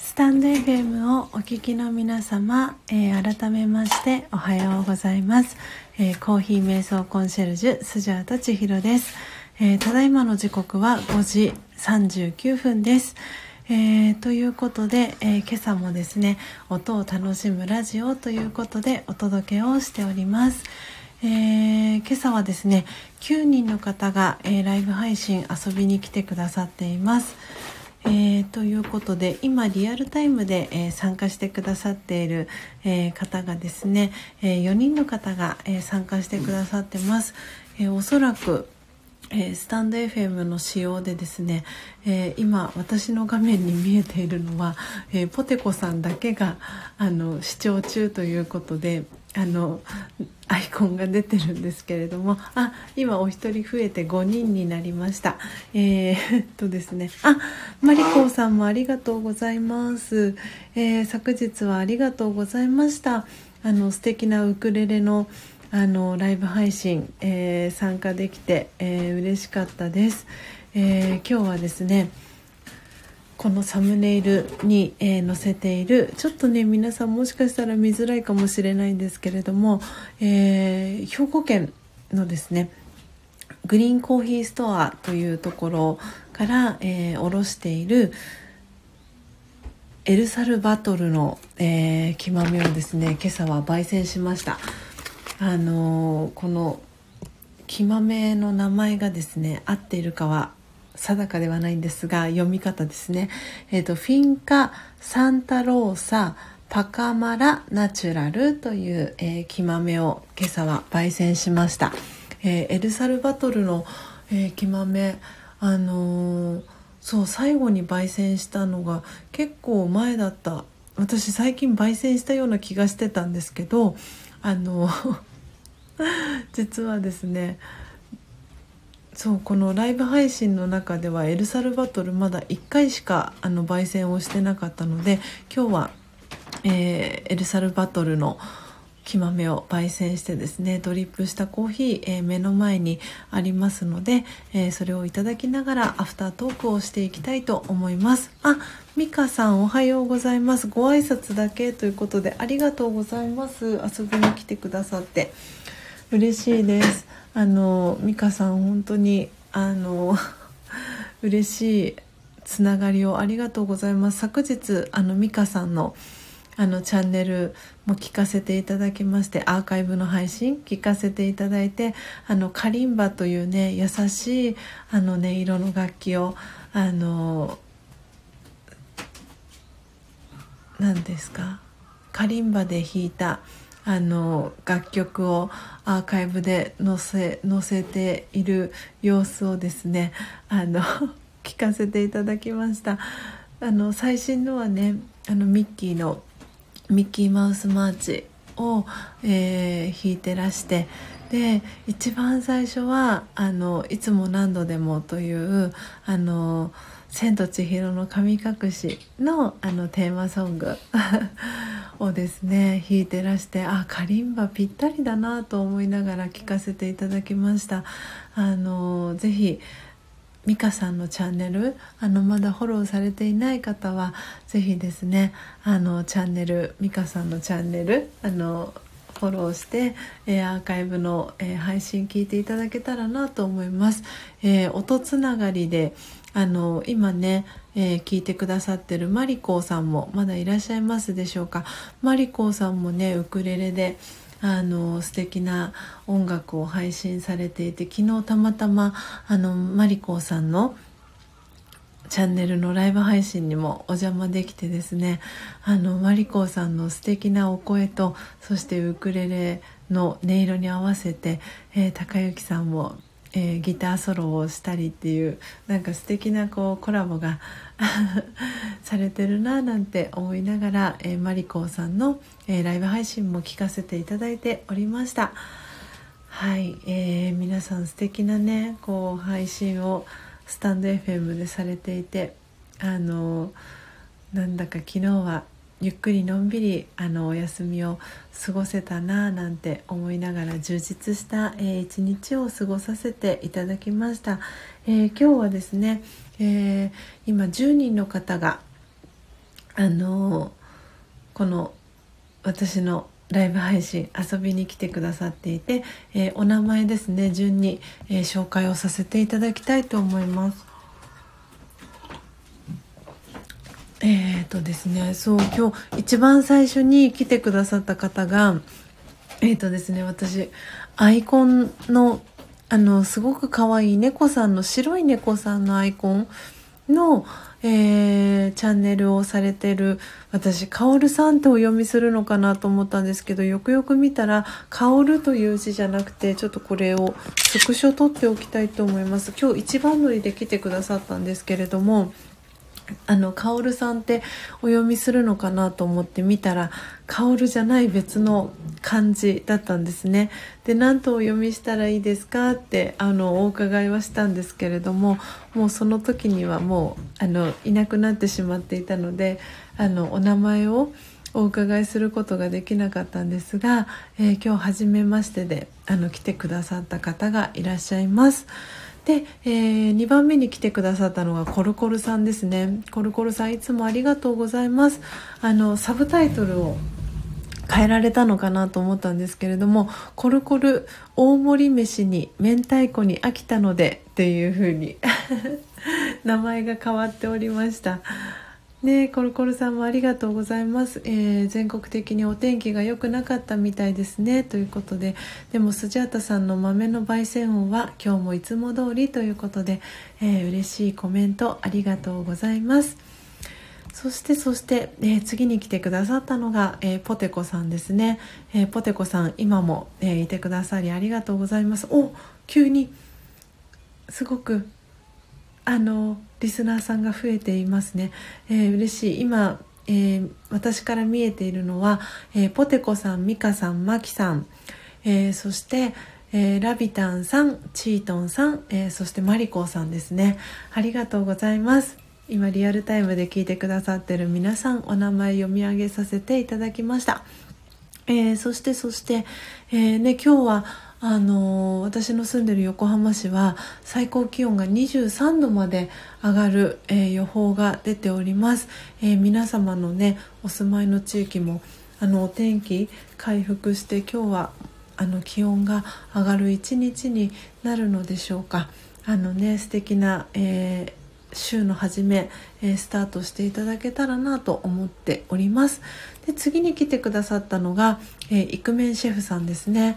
スタンド FM をお聞きの皆様、えー、改めましておはようございます、えー、コーヒー瞑想コンシェルジュスジャータ千尋です、えただいまの時刻は5時39分です、えということで、え今朝もですね音を楽しむラジオということでお届けをしております。えー、今朝はですね9人の方が、えー、ライブ配信遊びに来てくださっています。えー、ということで今リアルタイムで、えー、参加してくださっている、えー、方がですね、え4人の方が、え参加してくださってます。えおそらくえー、スタンド FM の仕様でですね、えー、今私の画面に見えているのは、えー、ポテコさんだけがあの視聴中ということであのアイコンが出てるんですけれども。あ今お一人増えて5人になりました。えー、っとですね。あマリコさんもありがとうございます、えー、昨日はありがとうございました。あの素敵なウクレレのあのライブ配信、えー、参加できて、えー、嬉しかったです、えー、今日はですねこのサムネイルに、えー、載せているちょっとね皆さんもしかしたら見づらいかもしれないんですけれども、えー、兵庫県のですねグリーンコーヒーストアというところから、えー、卸しているエルサルバトルの、えー、木豆をですね今朝は焙煎しました。あのー、この木豆の名前がですね合っているかは定かではないんですが読み方ですね、えーと、フィンカ・サンタローサパカマラナチュラルという、えー、木豆を今朝は焙煎しました、えー、エルサルバトルの、えー、木豆あのそう最後に焙煎したのが結構前だった。私最近焙煎したような気がしてたんですけどあの 実はですねそうこのライブ配信の中ではエルサルバトルまだ1回しかあの焙煎をしてなかったので今日は、えー、エルサルバトルの木豆を焙煎してですねドリップしたコーヒー、えー、目の前にありますので、えー、それをいただきながらアフタートークをしていきたいと思います。あミカさんおはようございます。ご挨拶だけということでありがとうございます。遊びに来てくださって。嬉しいです。あの美香さん本当にあの 嬉しいつながりをありがとうございます。昨日あの美香さんのあのチャンネルも聞かせていただきましてアーカイブの配信聞かせていただいてあのカリンバというね優しいあの音色の楽器をあの何ですか？カリンバで弾いたあの楽曲をアーカイブで載せ載せている様子をですね あの聞かせていただきました。あの最新のはねあのミッキーのミッキーマウスマーチを、えー、弾いてらしてで一番最初はあの「いつも何度でも」というあの「千と千尋の神隠しの」あのテーマソング。をですね弾いてらしてあカリンバぴったりだなと思いながら聞かせていただきました。あのぜひ美香さんのチャンネルあのまだフォローされていない方はぜひですねあのチャンネル美香さんのチャンネルあのフォローして、えー、アーカイブの、えー、配信聞いていただけたらなと思います、えー、音つながりであの今ね、えー、聞いてくださってるマリコさんもまだいらっしゃいますでしょうか。マリコさんもねウクレレであの素敵な音楽を配信されていて昨日たまたまあのマリコさんのチャンネルのライブ配信にもお邪魔できてですねあのマリコさんの素敵なお声とそしてウクレレの音色に合わせて、えー、高之さんもえー、ギターソロをしたりっていうなんか素敵なこうコラボが されてるななんて思いながら、えー、マリコさんの、えー、ライブ配信も聞かせていただいておりました。はい、えー、皆さん素敵なねこう配信をスタンド FM でされていてあのなんだか昨日はゆっくりのんびりあのお休みを過ごせたなぁなんて思いながら充実した、えー、一日を過ごさせていただきました、えー、今日はですね、えー、今10人の方があのこの私のライブ配信遊びに来てくださっていて、え、お名前ですね順に、え、紹介をさせていただきたいと思います。えーとですね、そう今日一番最初に来てくださった方がえっ、とですね私アイコンのあのすごく可愛い猫さんの白い猫さんのアイコンの、えー、チャンネルをされてる私「カオルさん」ってお読みするのかなと思ったんですけどよくよく見たら「カオル」という字じゃなくてちょっとこれをスクショ取っておきたいと思います。今日一番乗りで来てくださったんですけれどもあの、カオルさんってお読みするのかなと思って見たら、カオルじゃない別の漢字だったんですね。で、何とお読みしたらいいですかって、あの、お伺いはしたんですけれども、もうその時にはもう、あの、いなくなってしまっていたので、あの、お名前をお伺いすることができなかったんですが、えー、今日初めましてで、あの、来てくださった方がいらっしゃいます。で、えー、2番目に来てくださったのがコルコルさんですね。コルコルさんいつもありがとうございます。あのサブタイトルを変えられたのかなと思ったんですけれども「コルコル大盛り飯に明太子に飽きたので」っていう風に 名前が変わっておりました。ねコルコルさんもありがとうございます、えー、全国的にお天気が良くなかったみたいですね。ということででもスジャータさんの豆の焙煎音は今日もいつも通りということで、えー、嬉しいコメントありがとうございます。そしてそして、えー、次に来てくださったのが、えー、ポテコさんですね、えー、ポテコさん今も、えいてくださりありがとうございます。お急にすごくあのリスナーさんが増えていますね、えー、嬉しい。今、えー、私から見えているのは、えー、ポテコさんミカさんマキさん、えー、そして、えー、ラビタンさんチートンさん、えー、そしてマリコさんですね。ありがとうございます。今リアルタイムで聞いてくださってる皆さんお名前読み上げさせていただきました、えー、そしてそして、えーね、今日はあの私の住んでる横浜市は最高気温が23度まで上がる、えー、予報が出ております、えー、皆様のねお住まいの地域もあのお天気回復して今日はあの気温が上がる一日になるのでしょうか。あのね素敵な、え週の初め、えー、スタートしていただけたらなと思っております。で次に来てくださったのが、えー、イクメンシェフさんですね。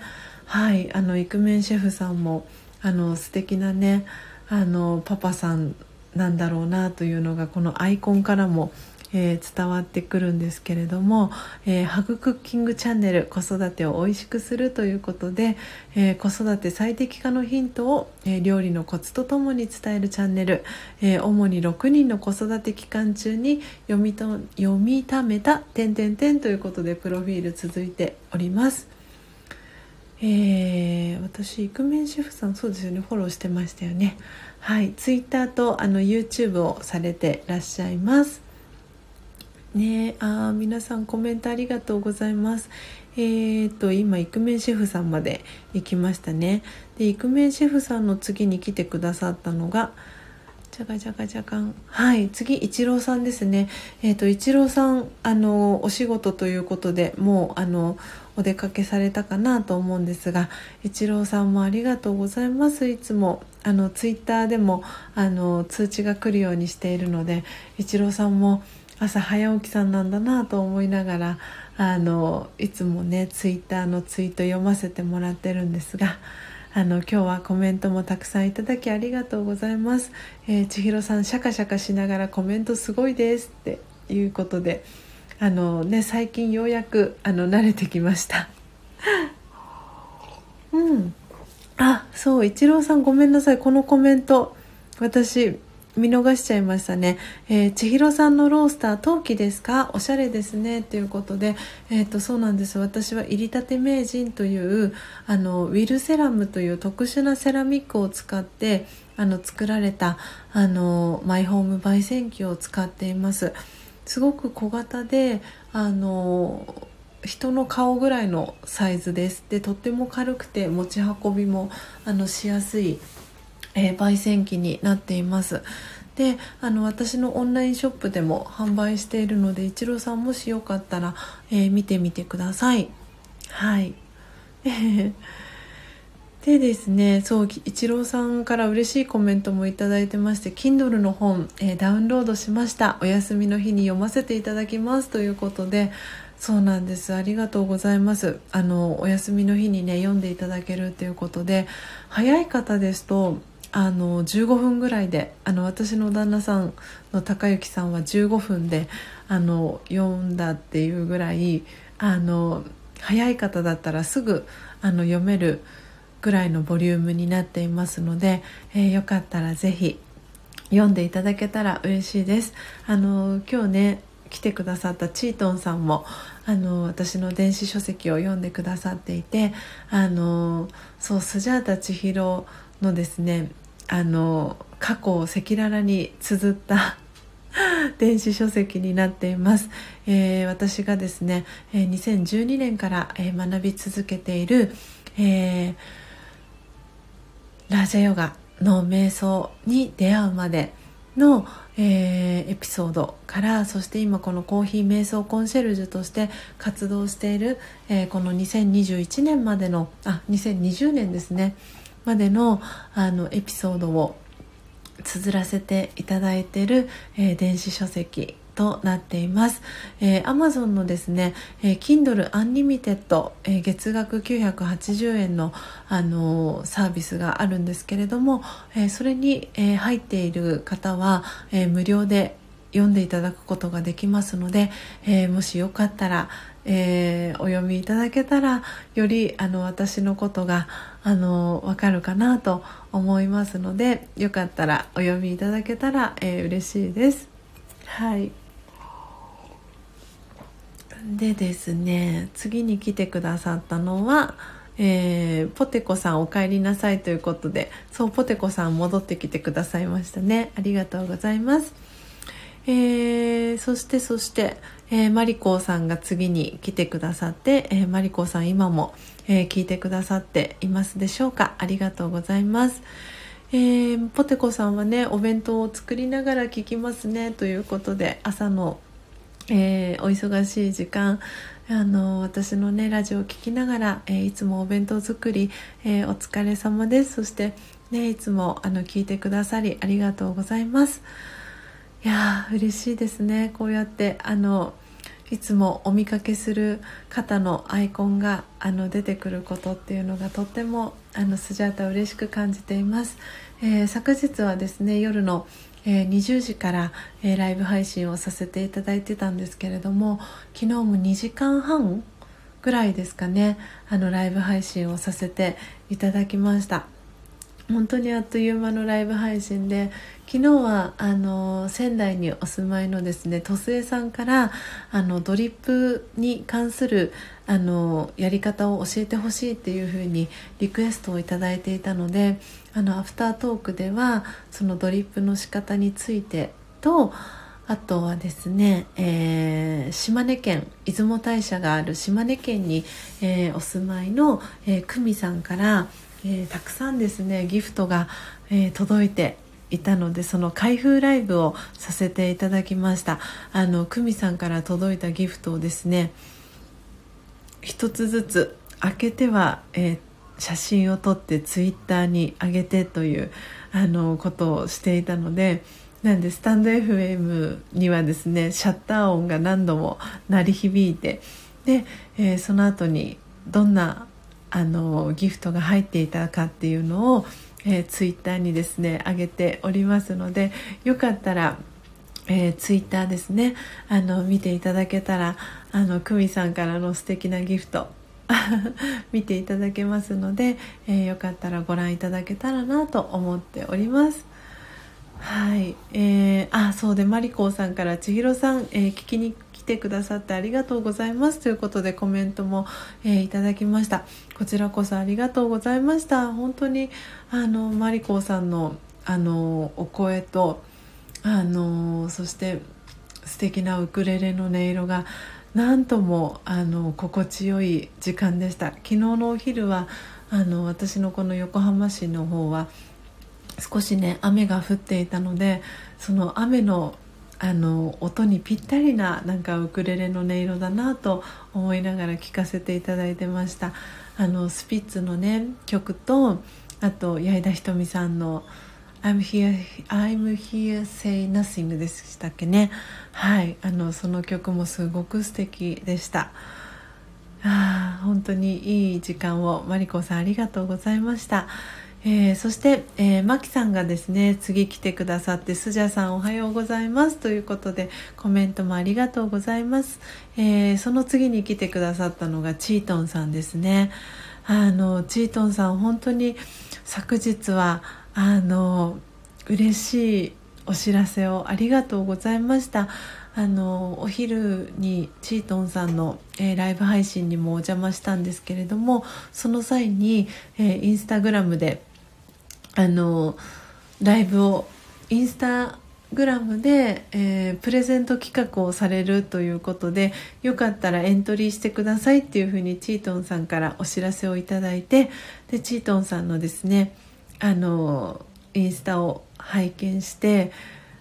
はいあのイクメンシェフさんもあの素敵なねあのパパさんなんだろうなというのがこのアイコンからも、えー、伝わってくるんですけれども、えー、ハグクッキングチャンネル子育てを美味しくするということで、えー、子育て最適化のヒントを、え料理のコツとともに伝えるチャンネル、え主に6人の子育て期間中に読みと読みためた「点点点」ということでプロフィール続いております。えー、私イクメンシェフさんそうですよねフォローしてましたよね。はいツイッターとあの YouTube をされてらっしゃいます。ねあ皆さんコメントありがとうございます。えーと今イクメンシェフさんまで行きましたね。でイクメンシェフさんの次に来てくださったのがじゃがじゃがじゃがん。はい次イチローさんですね。えっ、ー、とイチローさんあのお仕事ということでもうあのお出かけされたかなと思うんですが一郎さんもありがとうございます。いつもあのツイッターでもあの通知が来るようにしているので一郎さんも朝早起きさんなんだなと思いながらあのいつもねツイッターのツイート読ませてもらってるんですがあの今日はコメントもたくさんいただきありがとうございます、えー、千尋さんシャカシャカしながらコメントすごいですっていうことであのね最近ようやくあの慣れてきました うんあそうイチローさんごめんなさいこのコメント私見逃しちゃいましたね。えー、千尋さんのロースター陶器ですか？おしゃれですね。ということで、えっ、ー、と、そうなんです。私は入りたて名人という、あの、ウィルセラムという特殊なセラミックを使って、あの、作られた、あの、マイホーム焙煎機を使っています。すごく小型であの人の顔ぐらいのサイズです。でとっても軽くて持ち運びもあのしやすいえー、焙煎機になっています。であの私のオンラインショップでも販売しているので一郎さんもしよかったら、えー、見てみてください。はい。でですねそう一郎さんから嬉しいコメントもいただいてまして Kindle の本、えー、ダウンロードしました。お休みの日に読ませていただきます。ということでそうなんです。ありがとうございます。あのお休みの日にね読んでいただけるということで早い方ですとあの15分ぐらいであの私の旦那さんの高之さんは15分であの読んだっていうぐらいあの早い方だったらすぐあの読めるぐらいのボリュームになっていますので、えー、よかったら是非読んでいただけたら嬉しいです。あの今日ね来てくださったチートンさんもあの私の電子書籍を読んでくださっていてあのそうスジャータ千尋のですねあの過去を赤裸々に綴った 電子書籍になっています、えー、私がですね、えー、2012年から、えー、学び続けている、えーラジャヨガの瞑想に出会うまでの、えー、エピソードからそして今このコーヒー瞑想コンシェルジュとして活動している、えー、この2021年までのあ2020年ですね。までのあのエピソードを綴らせていただいている、えー、電子書籍となっています、えー、Amazon のですね、えー、Kindle Unlimited、えー、月額980円の、あのー、サービスがあるんですけれども、えー、それに、えー、入っている方は、えー、無料で読んでいただくことができますので、えー、もしよかったら、えー、お読みいただけたらよりあの私のことがあの分かるかなと思いますのでよかったらお読みいただけたら、えー、嬉しいです。はいでですね次に来てくださったのは、えー、ポテコさんお帰りなさいということでそうポテコさん戻ってきてくださいましたね。ありがとうございます、えー、そしてそして、えー、マリコさんが次に来てくださって、えー、マリコさん今も、えー、聞いてくださっていますでしょうか。ありがとうございます。えー、ポテコさんはねお弁当を作りながら聞きますねということで朝のえー、お忙しい時間あの私のねラジオを聴きながら、えー、いつもお弁当作り、えー、お疲れ様です。そしてねいつもあの聞いてくださりありがとうございます。いやー嬉しいですね。こうやってあのいつもお見かけする方のアイコンがあの出てくることっていうのがとってもあのスジャータ嬉しく感じています、えー、昨日はですね夜のえー、20時から、えー、ライブ配信をさせていただいてたんですけれども昨日も2時間半ぐらいですかねあのライブ配信をさせていただきました。本当にあっという間のライブ配信で昨日はあの仙台にお住まいのですね鳥栖さんからあのドリップに関するあのやり方を教えてほしいっていうふうにリクエストをいただいていたのであのアフタートークではそのドリップの仕方についてとあとはですね、えー、島根県出雲大社がある島根県に、えー、お住まいの、えー、久美さんから、えー、たくさんですねギフトが、えー、届いていたのでその開封ライブをさせていただきました。あの久美さんから届いたギフトをですね一つずつ開けては、えー、写真を撮ってツイッターに上げてというあのことをしていたのでなんでスタンド FM にはですねシャッター音が何度も鳴り響いてで、えー、その後にどんなあのギフトが入っていたかっていうのを、えー、ツイッターにですね上げておりますのでよかったらえー、ツイッターですねあの見ていただけたらあの久美さんからの素敵なギフト 見ていただけますので、えー、よかったらご覧いただけたらなと思っております。はい、えー、あそうでマリコさんから千尋さん、えー、聞きに来てくださってありがとうございます。ということでコメントも、えー、いただきました。こちらこそありがとうございました。本当にあのマリコさんのあのお声とあのそして素敵なウクレレの音色が何ともあの心地よい時間でした。昨日のお昼はあの私のこの横浜市の方は少しね雨が降っていたのでその雨のあの音にぴったりななんかウクレレの音色だなと思いながら聴かせていただいてました。あのスピッツのね曲とあと矢井田ひとみさんの「I'm here, I'm here say nothing」でしたっけね？はい。あのその曲もすごく素敵でした。あ本当にいい時間をマリコさんありがとうございました。えー、そして、えー、マキさんがですね次来てくださってスジャさんおはようございます。ということでコメントもありがとうございます、えー、その次に来てくださったのがチートンさんですね。あのチートンさん本当に昨日はあの嬉しいお知らせをありがとうございました。あのお昼にチートンさんの、えー、ライブ配信にもお邪魔したんですけれどもその際に、えー、インスタグラムであのライブをインスタグラムで、えー、プレゼント企画をされるということでよかったらエントリーしてくださいっていうふうにチートンさんからお知らせをいただいてでチートンさんのですねあのインスタを拝見して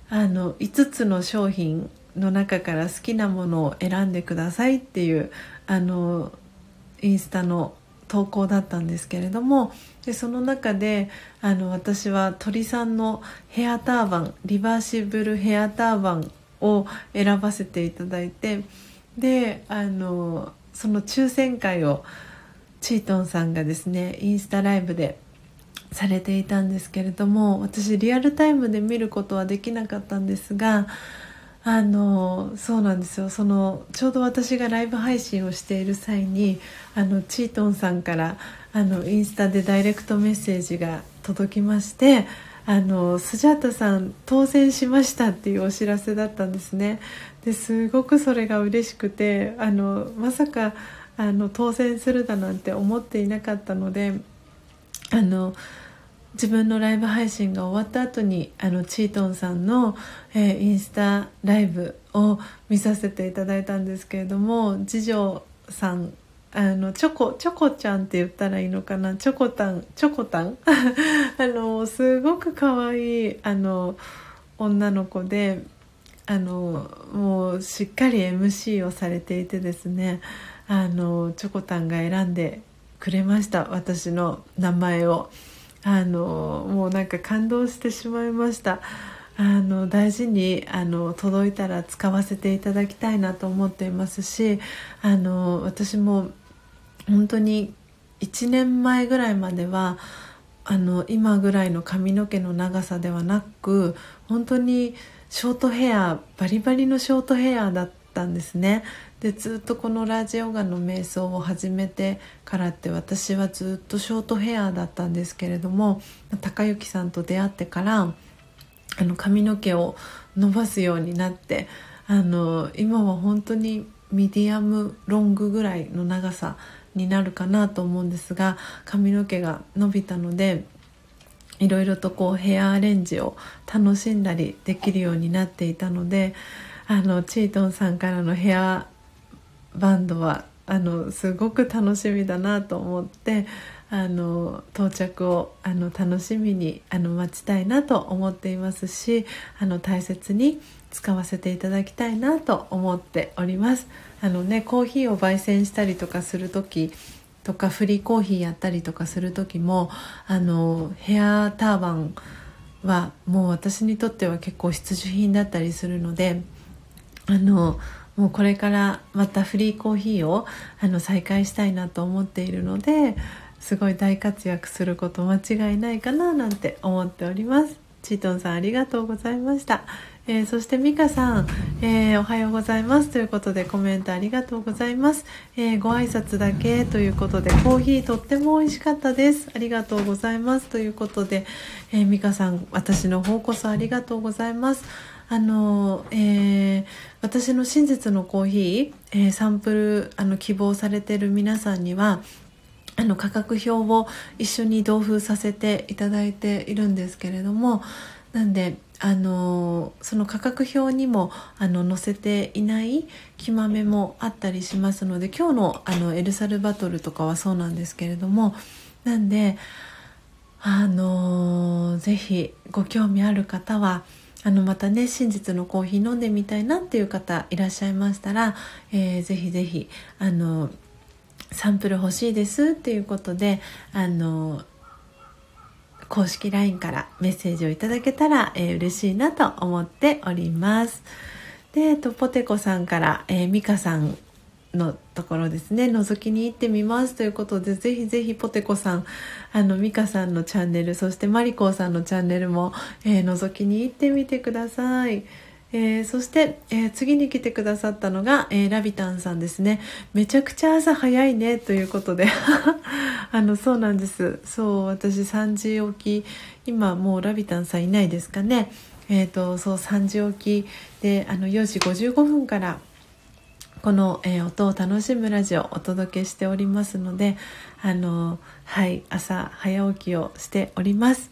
あの5つの商品の中から好きなものを選んでくださいっていうあのインスタの投稿だったんですけれどもでその中であの私は鳥さんのヘアターバンリバーシブルヘアターバンを選ばせていただいてであのその抽選会をチートンさんがですねインスタライブでされていたんですけれども私リアルタイムで見ることはできなかったんですがあのそうなんですよ。そのちょうど私がライブ配信をしている際にあのチートンさんからあのインスタでダイレクトメッセージが届きましてあのスジャータさん当選しましたっていうお知らせだったんですね。ですごくそれが嬉しくてあのまさかあの当選するだなんて思っていなかったのであの自分のライブ配信が終わった後にあのチートンさんの、えー、インスタライブを見させていただいたんですけれども次女さんあのチョコチョコちゃんって言ったらいいのかな？チョコタンチョコタン？あのすごく可愛いあの女の子であのもうしっかり MC をされていてですねあのチョコタンが選んでくれました。私の名前を。あのもうなんか感動してしまいました。あの大事にあの届いたら使わせていただきたいなと思っていますしあの私も本当に1年前ぐらいまではあの今ぐらいの髪の毛の長さではなく本当にショートヘアバリバリのショートヘアだったんですね。でずっとこのラジオガの瞑想を始めてからって私はずっとショートヘアだったんですけれども高之さんと出会ってからあの髪の毛を伸ばすようになってあの今は本当にミディアムロングぐらいの長さになるかなと思うんですが髪の毛が伸びたのでいろいろとこうヘアアレンジを楽しんだりできるようになっていたのであのチートンさんからのヘアバンドはあのすごく楽しみだなと思ってあの到着をあの楽しみにあの待ちたいなと思っていますしあの大切に使わせていただきたいなと思っております。あのねコーヒーを焙煎したりとかする時とかフリーコーヒーやったりとかする時もあのヘアターバンはもう私にとっては結構必需品だったりするのであのもうこれからまたフリーコーヒーをあの再開したいなと思っているのですごい大活躍すること間違いないかななんて思っております。チートンさんありがとうございました。えー、そして美香さん、えー、おはようございますということでコメントありがとうございます、えー、ご挨拶だけということでコーヒーとっても美味しかったです。ありがとうございますということで、え美香さん私の方こそありがとうございます。あの、え私の真実のコーヒー、えサンプルあの希望されている皆さんにはあの価格表を一緒に同封させていただいているんですけれどもなんであのその価格表にもあの載せていない木豆もあったりしますので今日のあのエルサルバトルとかはそうなんですけれどもなんであのー、ぜひご興味ある方はあのまたね真実のコーヒー飲んでみたいなっていう方いらっしゃいましたら、えー、ぜひぜひあのサンプル欲しいですっていうことであの公式 LINE からメッセージをいただけたら、えー、嬉しいなと思っております。で、えっと、ポテコさんから、えー、ミカさんのところですね覗きに行ってみますということでぜひぜひポテコさんあのミカさんのチャンネルそしてマリコさんのチャンネルも、えー、覗きに行ってみてください。えー、そして、えー、次に来てくださったのが、えー、ラビタンさんですね。めちゃくちゃ朝早いねということで。あのそうなんです。そう私3時起き。今もうラビタンさんいないですかね。えっ、とそう3時起き。であの4時55分からこの、えー、音を楽しむラジオをお届けしておりますのであのはい朝早起きをしております、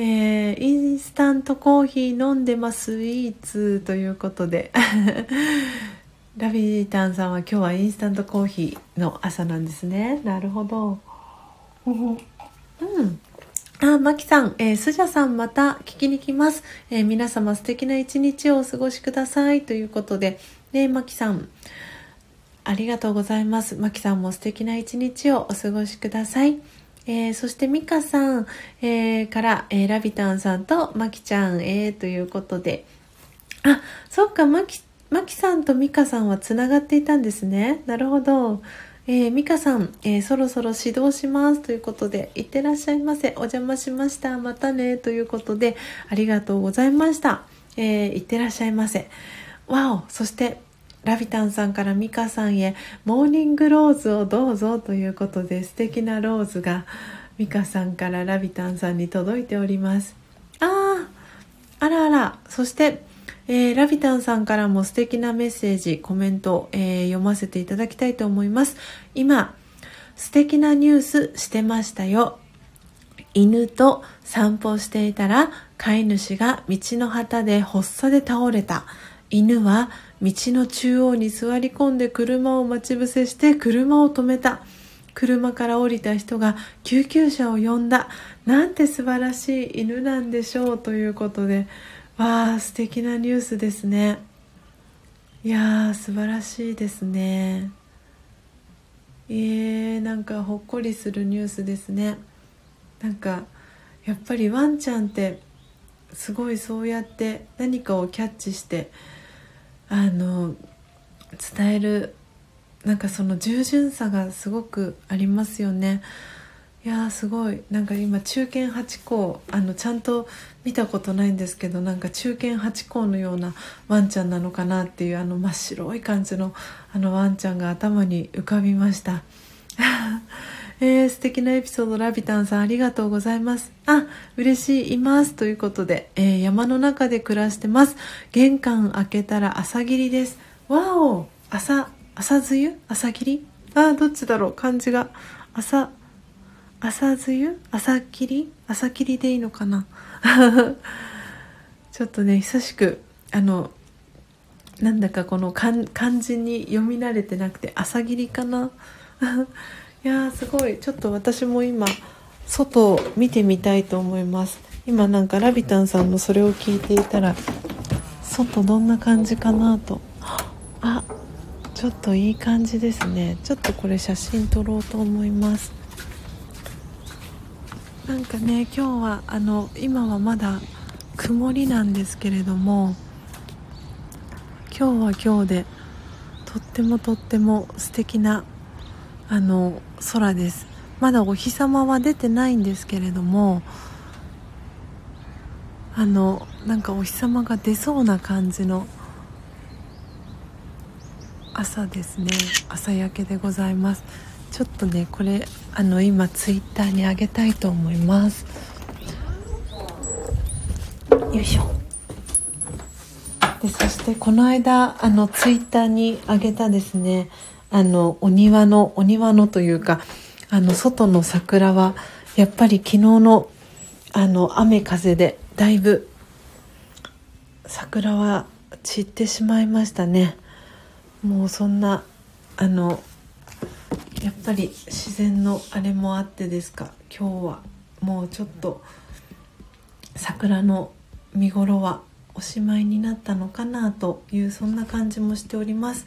えー、インスタントコーヒー飲んでますスイーツということで。ラビータンさんは今日はインスタントコーヒーの朝なんですね。なるほど。うん。あ、マキさん、えー、スジャさんまた聞きに来ます。えー、皆様素敵な一日をお過ごしください。ということで、ねまきさん。ありがとうございます。まきさんも素敵な一日をお過ごしください。えー、そしてミカさん、えー、から、えー、ラビタンさんとマキちゃん、えー、ということであそっかマキマキさんとミカさんはつながっていたんですねなるほどえー、ミカさん、えー、そろそろ指導しますということで、いってらっしゃいませ。お邪魔しました。またね。ということで、ありがとうございました。えー、いってらっしゃいませ。わおそしてラビタンさんからミカさんへモーニングローズをどうぞということで素敵なローズがミカさんからラビタンさんに届いております。あああらあら。そして、えー、ラビタンさんからも素敵なメッセージコメント、えー、読ませていただきたいと思います。今素敵なニュースしてましたよ。犬と散歩していたら飼い主が道の旗で発作で倒れた。犬は道の中央に座り込んで車を待ち伏せして車を止めた。車から降りた人が救急車を呼んだ。なんて素晴らしい犬なんでしょうということで。わあ素敵なニュースですね。いやー素晴らしいですね。えー、なんかほっこりするニュースですね。なんかやっぱりワンちゃんってすごいそうやって何かをキャッチしてあの伝えるなんかその従順さがすごくありますよね。いやすごい。なんか今中堅八校あのちゃんと見たことないんですけどなんか中堅八校のようなワンちゃんなのかなっていうあの真っ白い感じのあのワンちゃんが頭に浮かびました。えー、素敵なエピソードラビタンさんありがとうございます。あ嬉しいいます。ということで、えー、山の中で暮らしてます。玄関開けたら朝霧です。わお朝朝露？朝霧？あどっちだろう？漢字が。朝朝露？朝霧？朝霧でいいのかな？ちょっとね久しくあのなんだかこの漢字に読み慣れてなくて朝霧かな？やーすごい。ちょっと私も今外を見てみたいと思います。今なんかラビタンさんのそれを聞いていたら外どんな感じかなと。あちょっといい感じですね。ちょっとこれ写真撮ろうと思います。なんかね今日はあの今はまだ曇りなんですけれども今日は今日でとってもとっても素敵なあの空です。まだお日様は出てないんですけれどもあのなんかお日様が出そうな感じの朝ですね。朝焼けでございます。ちょっとねこれあの今ツイッターにあげたいと思います。よいしょ。でそしてこの間あのツイッターにあげたですねあのお庭のお庭のというかあの外の桜はやっぱり昨日のあの雨風でだいぶ桜は散ってしまいましたねもうそんなあのやっぱり自然のあれもあってですか？今日はもうちょっと桜の見頃はおしまいになったのかなというそんな感じもしております。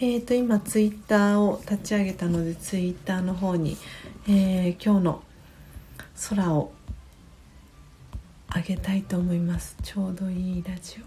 えーと、今ツイッターを立ち上げたのでツイッターの方に、えー、今日の空をあげたいと思います。ちょうどいいラジ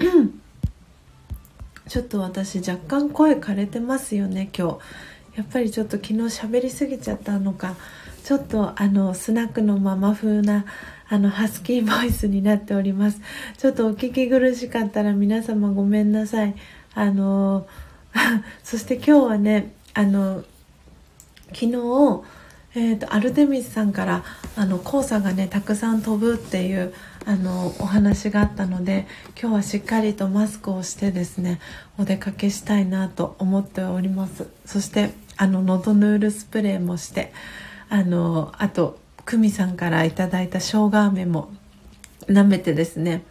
オ。ちょっと私若干声枯れてますよね今日。やっぱりちょっと昨日喋りすぎちゃったのか。ちょっとあのスナックのママ風なあのハスキー ボイスになっております。ちょっとお聞き苦しかったら皆様ごめんなさい。あの そして今日はねあの昨日えーと、アルテミスさんからあの黄砂がねたくさん飛ぶっていうあのお話があったので今日はしっかりとマスクをしてですねお出かけしたいなと思っております。そしてあの喉ヌールスプレーもしてあのあと久美さんから頂いた生姜飴も舐めてですね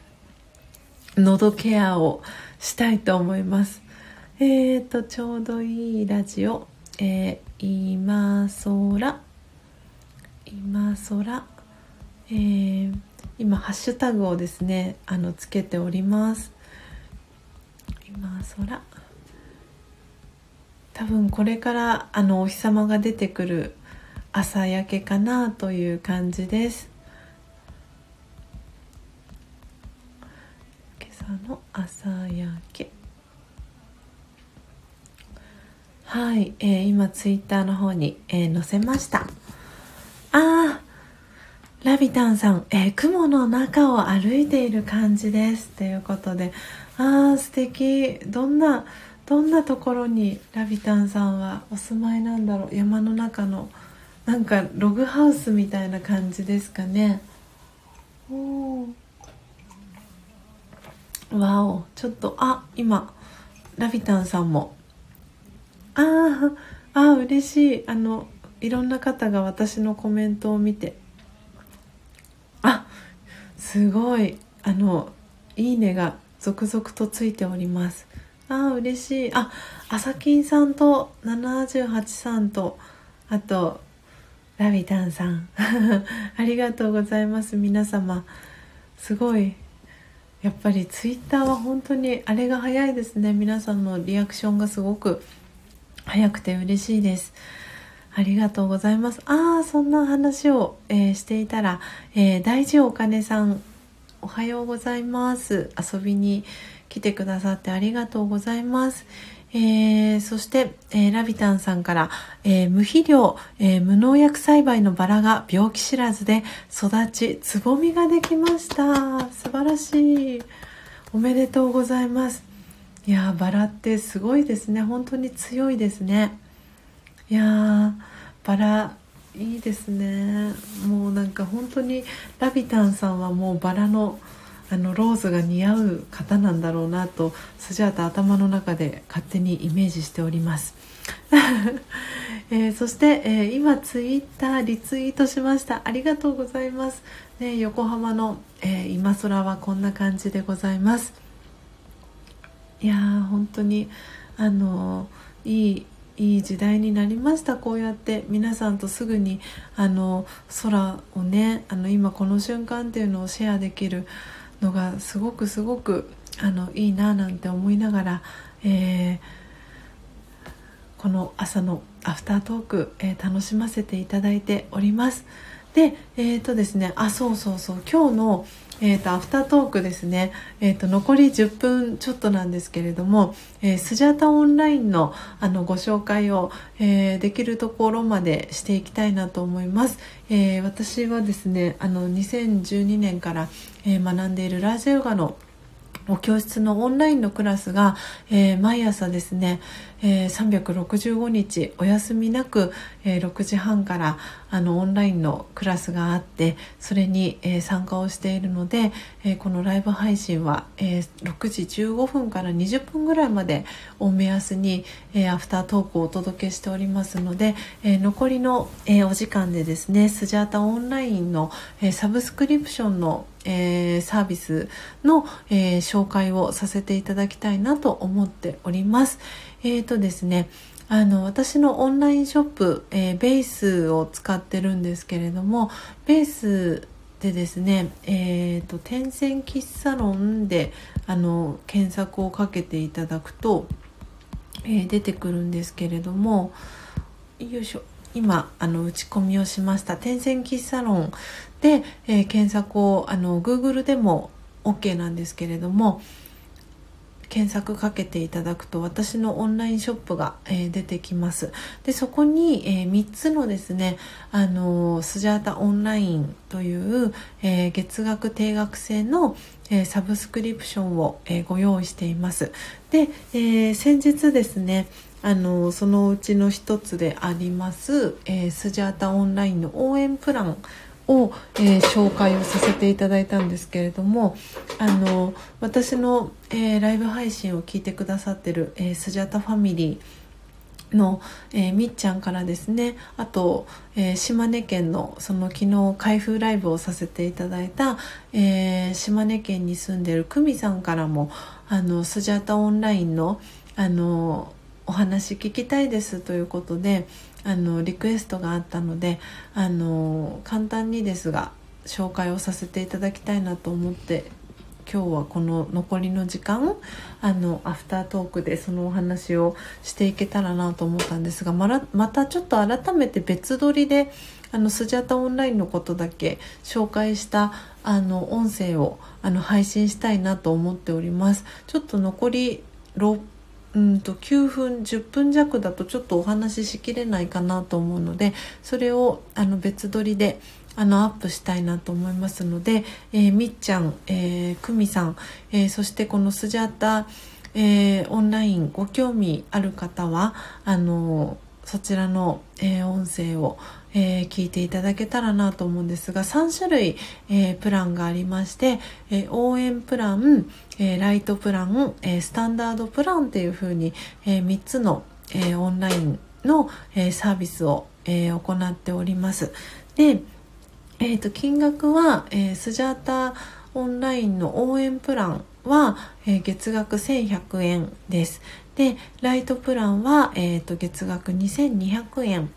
喉ケアをしたいと思います。えーとちょうどいいラジオ、えー、今空今空、えー、今ハッシュタグをですねあのつけております。今空多分これからあのお日様が出てくる朝焼けかなという感じです今朝の朝焼けはい、えー、今ツイッターの方に、えー、載せましたあー、ラビタンさん、えー、雲の中を歩いている感じです。ということで、あー、素敵。どんな、どんなところにラビタンさんはお住まいなんだろう山の中の、なんかログハウスみたいな感じですかね。おわお、ちょっと、あ、今、ラビタンさんも、あー、あー、嬉しい。あの、いろんな方が私のコメントを見て。あすごい。あのいいねが続々とついております。あ嬉しい。ああさきんさんと78さんとあとラビタンさん ありがとうございます皆様すごいやっぱりツイッターは本当にあれが早いですね皆さんのリアクションがすごく早くて嬉しいですありがとうございます。ああ、そんな話を、えー、していたら、えー、大事お金さん、おはようございます。遊びに来てくださってありがとうございます。えー、そして、えー、ラビタンさんから、えー、無肥料、え無農薬栽培のバラが病気知らずで育ち、つぼみができました。素晴らしい。おめでとうございます。いやバラってすごいですね。本当に強いですね。いやバラいいですねもうなんか本当にラビタンさんはもうバラのあのローズが似合う方なんだろうなとスジャータ頭の中で勝手にイメージしております、えー、そして、えー、今ツイッターリツイートしました。ありがとうございます、ね、横浜の、えー、今空はこんな感じでございます。いやー本当にあのいいいい時代になりました。こうやって皆さんとすぐにあの空をねあの今この瞬間っていうのをシェアできるのがすごくすごくあのいいななんて思いながら、えー、この朝のアフタートーク、えー、楽しませていただいております。で、えっ、ー、とですね、あ、そうそうそう、今日のえーと、アフタートークですね、えーと、残り10分ちょっとなんですけれども、えー、スジャータオンラインのあのご紹介を、えー、できるところまでしていきたいなと思います。えー、私はですねあの2012年から、え学んでいるラージヨガのお教室のオンラインのクラスが、えー、毎朝ですね、えー、365日お休みなく、えー、6時半からあのオンラインのクラスがあってそれに、えー、参加をしているので、えー、このライブ配信は、えー、6時15分から20分ぐらいまでを目安に、えー、アフタートークをお届けしておりますので、えー、残りの、えー、お時間でですねスジャータオンラインの、えー、サブスクリプションのえー、サービスの、えー、紹介をさせていただきたいなと思っております。えーとですね、あの私のオンラインショップ、えー、ベースを使ってるんですけれどもベースでですね、えーと、天線喫茶論であの検索をかけていただくと、えー、出てくるんですけれどもよいしょ今あの打ち込みをしました。天線喫茶論で、えー、検索をあの Google でも OK なんですけれども検索かけていただくと私のオンラインショップが、えー、出てきます。でそこに、えー、3つのですねあのスジャータオンラインという、え、月額定額制の、えサブスクリプションを、えご用意しています。で、え先日ですねあのそのうちの一つであります、えスジャータオンラインの応援プランを、えー、紹介をさせていただいたんですけれどもあの私の、えー、ライブ配信を聞いてくださってる、えー、スジャタファミリーの、え、みっちゃんからですねあと、え、島根県のその昨日開封ライブをさせていただいた、え、島根県に住んでる久美さんからもあのスジャタオンラインのあのお話聞きたいですということであのリクエストがあったのであの簡単にですが紹介をさせていただきたいなと思って今日はこの残りの時間あのアフタートークでそのお話をしていけたらなと思ったんですがまらまたちょっと改めて別撮りであのスジャタオンラインのことだけ紹介したあの音声をあの配信したいなと思っております。ちょっと残りうんと9分10分弱だとちょっとお話ししきれないかなと思うのでそれをあの別撮りであのアップしたいなと思いますので、えー、みっちゃん、えー、くみさん、えー、そしてこのスジャータ、えー、オンラインご興味ある方はあのそちらの、えー、音声を、えー、聞いていただけたらなと思うんですが3種類、えー、プランがありまして、え応援プラン、えライトプラン、えスタンダードプランっていう風に、え3つの、えオンラインの、えサービスを、え行っております。で、えーと、金額は、えスジャータオンラインの応援プランは、え月額1100円です。でライトプランは、えーと月額2200円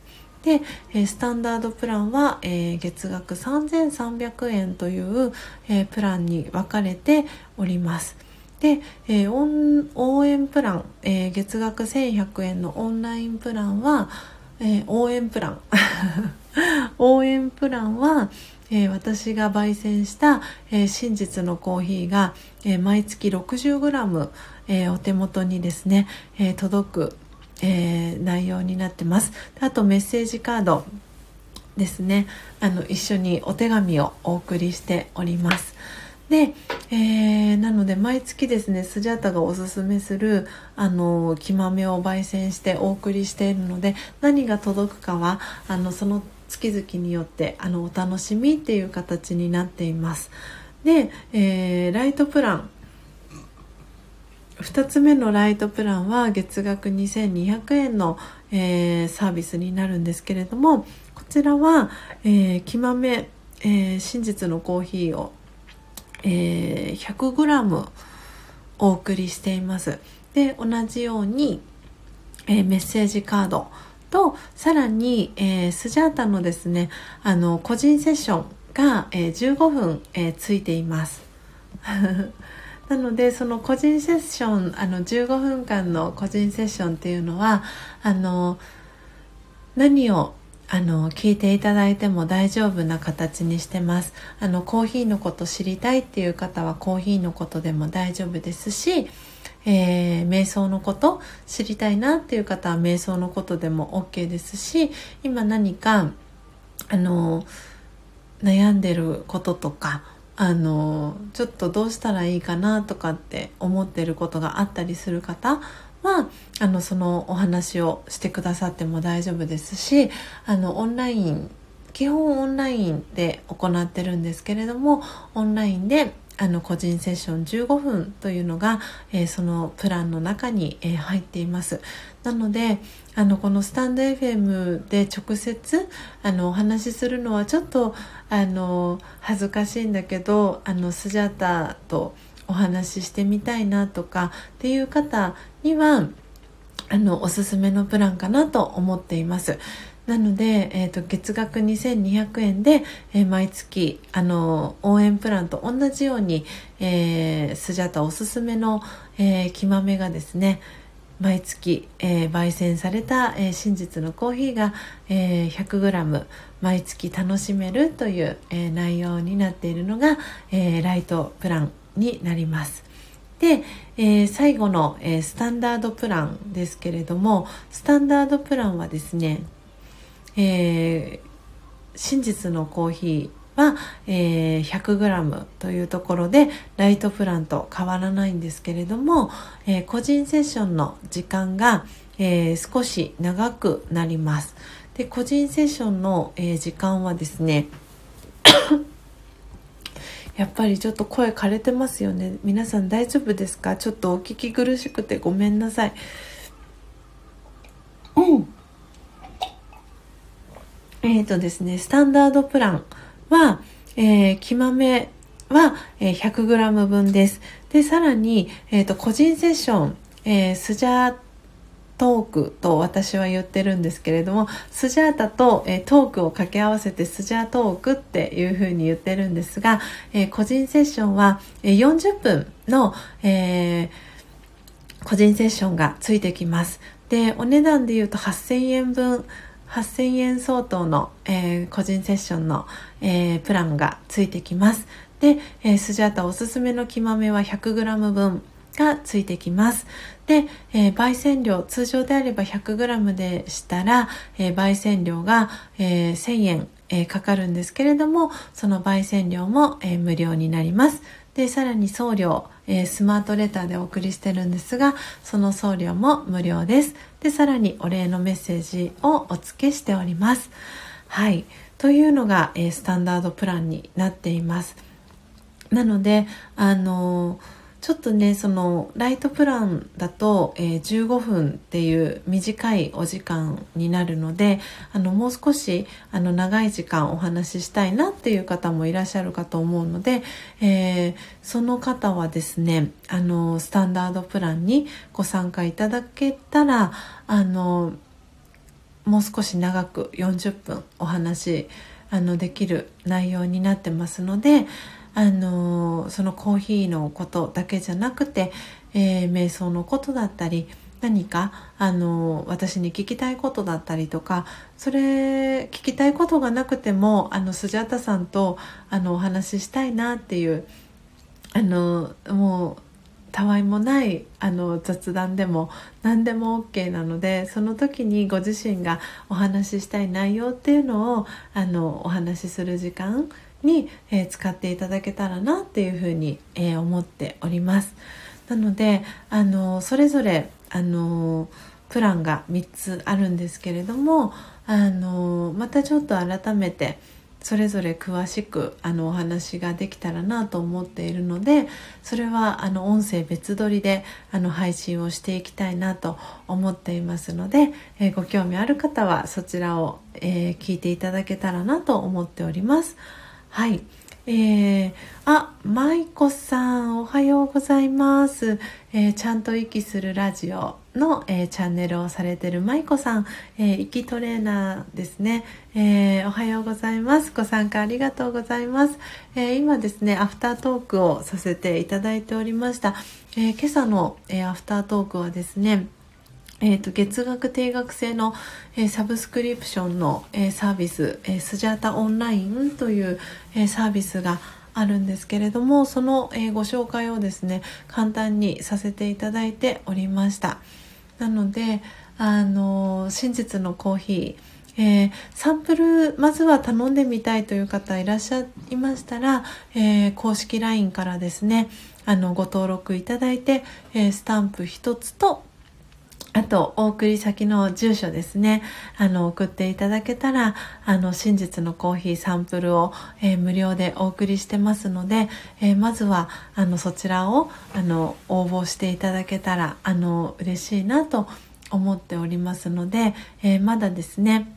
で、えスタンダードプランは、えー、月額3300円という、えー、プランに分かれております。で、えー、応援プラン、え月額1100円のオンラインプランは、え応援プラン 応援プランは、えー、私が焙煎した、えー、真実のコーヒーが、えー、毎月 60g、えお手元にですね、え届くえー、内容になってます。あとメッセージカードですね。あの一緒にお手紙をお送りしております。で、えー、なので毎月ですねスジャータがおすすめするあの木豆を焙煎してお送りしているので何が届くかはあのその月々によってあのお楽しみっていう形になっています。で、えー、ライトプラン2つ目のライトプランは月額2200円の、えー、サービスになるんですけれどもこちらは、えー、木豆、えー、真実のコーヒーを、えー、100g お送りしています。で同じように、えー、メッセージカードとさらに、えー、スジャータのですねあの個人セッションが、えー、15分、えー、ついています。なのでその個人セッションあの15分間の個人セッションっていうのはあの何をあの聞いていただいても大丈夫な形にしてます。あのコーヒーのこと知りたいっていう方はコーヒーのことでも大丈夫ですし、えー、瞑想のこと知りたいなっていう方は瞑想のことでも OK ですし今何かあの悩んでることとかあのちょっとどうしたらいいかなとかって思ってることがあったりする方はあのそのお話をしてくださっても大丈夫ですしあのオンライン基本オンラインで行ってるんですけれどもオンラインであの個人セッション15分というのが、えー、そのプランの中に、えー、入っています。なのであのこのスタンド FM で直接あのお話しするのはちょっとあの恥ずかしいんだけどあのスジャータとお話ししてみたいなとかっていう方にはあのおすすめのプランかなと思っています。なので、えーと、月額2200円で、えー、毎月あの応援プランと同じように、えー、スジャタおすすめの、えー、木豆がですね毎月、えー、焙煎された、えー、真実のコーヒーが、えー、100g 毎月楽しめるという、えー、内容になっているのが、えー、ライトプランになります。で、えー、最後の、えー、スタンダードプランですけれどもスタンダードプランはですね、えー、真実のコーヒーは、えー、100g というところでライトプランと変わらないんですけれども、えー、個人セッションの時間が、えー、少し長くなります。で個人セッションの、え、時間はですね やっぱりちょっと声枯れてますよね。皆さん大丈夫ですか？ちょっとお聞き苦しくてごめんなさい。うん。えっ、ー、とですねスタンダードプランは、えー、木豆は、100g 分です。でさらに、えーと、個人セッション、えー、スジャートークと私は言ってるんですけれどもスジャータと、えー、トークを掛け合わせてスジャートークっていうふうに言ってるんですが、えー、個人セッションは、えー、40分の、え個人セッションがついてきます。でお値段で言うと8000円分8000円相当の、え個人セッションの、えプランがついてきますで、えスジャータおすすめの木豆は 100g 分がついてきます。で、えー、焙煎量、通常であれば 100g でしたら、えー、焙煎量が、えー、1000円、えー、かかるんですけれども、その焙煎量も、えー、無料になります。で、さらに送料、えー、スマートレターでお送りしてるんですが、その送料も無料です。で、さらにお礼のメッセージをお付けしております。はい。というのが、えー、スタンダードプランになっています。なので、あのーちょっとねそのライトプランだと、えー、15分っていう短いお時間になるのであのもう少しあの長い時間お話ししたいなっていう方もいらっしゃるかと思うので、えー、その方はですねあのスタンダードプランにご参加いただけたらあのもう少し長く40分お話あのできる内容になってますのであのそのコーヒーのことだけじゃなくて、えー、瞑想のことだったり何かあの私に聞きたいことだったりとかそれ聞きたいことがなくてもあのスジャータさんとあのお話ししたいなっていうあのもうたわいもないあの雑談でも何でも OK なのでその時にご自身がお話ししたい内容っていうのをあのお話しする時間に、えー、使っていただけたらなっていうふうに、えー、思っておりますなのであのそれぞれあのプランが3つあるんですけれどもあのまたちょっと改めてそれぞれ詳しくあのお話ができたらなと思っているのでそれはあの音声別撮りであの配信をしていきたいなと思っていますので、えー、ご興味ある方はそちらを、えー、聞いていただけたらなと思っております。はい。えー、あ、舞子さん、おはようございます。えー、ちゃんと息するラジオの、えー、チャンネルをされてる舞子さん、えー、息トレーナーですね、えー、おはようございます。ご参加ありがとうございます。えー、今ですね、アフタートークをさせていただいておりました。え、今朝の、え、アフタートークはですね、えーと、月額定額制の、えー、サブスクリプションの、えー、サービス、えー、スジャータオンラインという、えサービスがあるんですけれどもその、えご紹介をですね簡単にさせていただいておりました。なのであの真実のコーヒーえー、サンプルまずは頼んでみたいという方いらっしゃいましたら、えー、公式 LINE からですねあのご登録いただいて、えー、スタンプ1つとあと、お送り先の住所ですね。あの、送っていただけたら、あの、真実のコーヒーサンプルを、えー、無料でお送りしてますので、えー、まずは、あの、そちらを、あの、応募していただけたら、あの、嬉しいなと思っておりますので、えー、まだですね、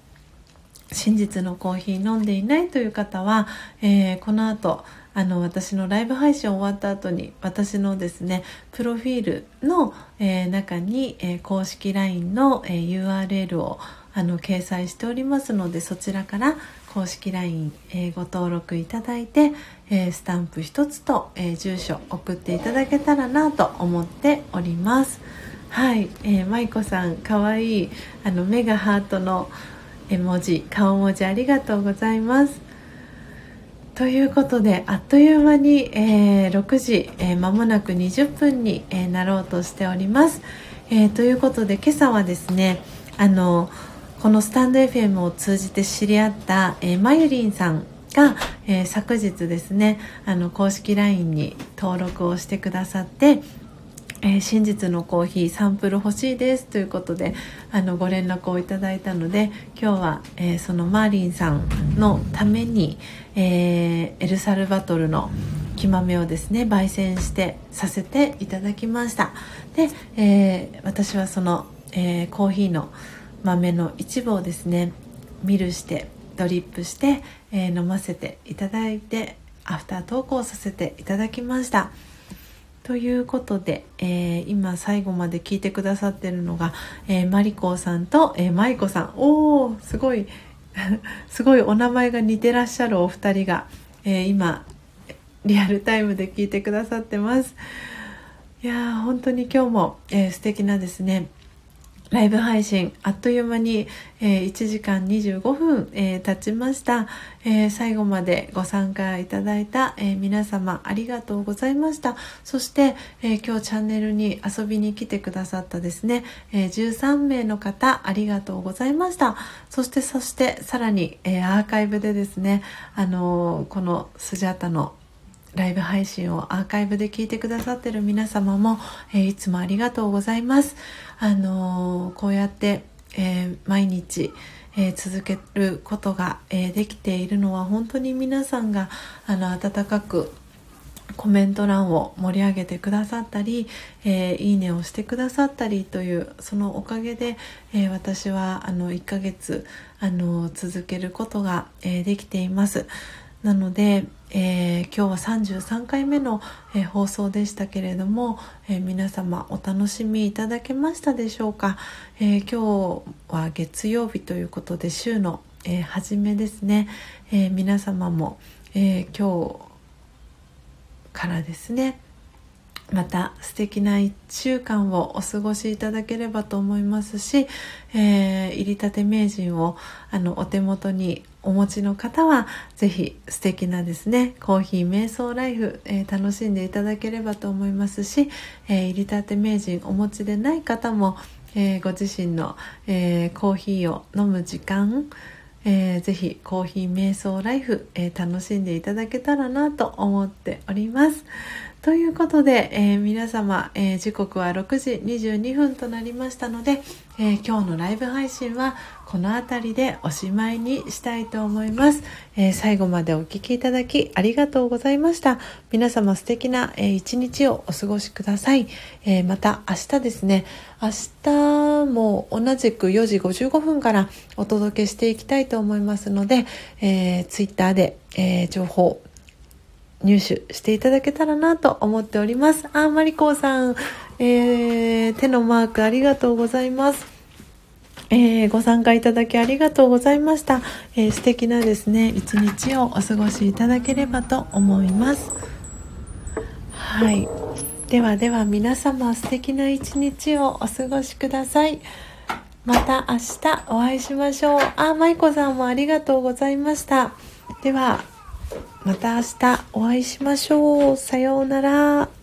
真実のコーヒー飲んでいないという方は、え、この後あの私のライブ配信終わった後に私のですねプロフィールの、えー、中に、えー、公式 LINE の、えー、URL をあの掲載しておりますのでそちらから公式 LINE、えご登録いただいて、えスタンプ1つと、え住所送っていただけたらなと思っております。はい、えー、舞子さんかわいいあの目がハートの絵文字顔文字ありがとうございます。ということであっという間に、えー、6時、えー、間もなく20分に、えー、なろうとしております、えー、ということで今朝はですねあのこのスタンド FM を通じて知り合った、えー、まゆりんさんが、えー、昨日ですねあの公式 LINE に登録をしてくださってえー、真実のコーヒーサンプル欲しいですということであのご連絡をいただいたので今日は、えー、そのマーリンさんのために、えー、エルサルバトルの木豆をですね焙煎してさせていただきましたで、え私はその、えコーヒーの豆の一部をですねミルしてドリップして、え飲ませていただいてアフタートークをさせていただきました。ということで、えー、今最後まで聞いてくださってるのが、えー、マリコさんと、えー、マイコさんおおすごい すごいお名前が似てらっしゃるお二人が、え今リアルタイムで聞いてくださってます。いやー本当に今日も、えー、素敵なですねライブ配信あっという間に、えー、1時間25分、えー、経ちました、えー、最後までご参加いただいた、え皆様ありがとうございました。そして、え今日チャンネルに遊びに来てくださったですね、え13名の方ありがとうございました。そしてそしてさらに、えアーカイブでですねあのこのスジャータのライブ配信をアーカイブで聞いてくださってる皆様も、えー、いつもありがとうございます。あのー、こうやって、えー、毎日、え続けることが、えできているのは本当に皆さんがあの温かくコメント欄を盛り上げてくださったり、えー、いいねをしてくださったりというそのおかげで、えー、私はあの1ヶ月あの続けることが、えー、できていますなので、えー、今日は33回目の、えー、放送でしたけれども、えー、皆様お楽しみいただけましたでしょうか、え今日は月曜日ということで週の、え初めですね、え皆様も、え今日からですねまた素敵な1週間をお過ごしいただければと思いますし、えー、入りたて名人をあのお手元にお持ちの方はぜひ素敵なですねコーヒー瞑想ライフ、えー、楽しんでいただければと思いますし、えー、入りたて名人お持ちでない方も、えー、ご自身の、えコーヒーを飲む時間えー、ぜひコーヒー瞑想ライフ、えー、楽しんでいただけたらなと思っております。ということで、えー、皆様、えー、時刻は6時22分となりましたので、えー、今日のライブ配信はこの辺りでおしまいにしたいと思います、え最後までお聴きいただきありがとうございました。皆様素敵な、え一日をお過ごしください、えまた明日ですね。明日も同じく4時55分からお届けしていきたいと思いますので、えー、Twitter で、え情報入手していただけたらなと思っております。あ、マリコさん、えー、手のマークありがとうございます。えー、ご参加いただきありがとうございました。えー、素敵なですね、一日をお過ごしいただければと思います。はい。ではでは皆様素敵な一日をお過ごしください。また明日お会いしましょう。あ、舞子さんもありがとうございました。では、また明日お会いしましょう。さようなら。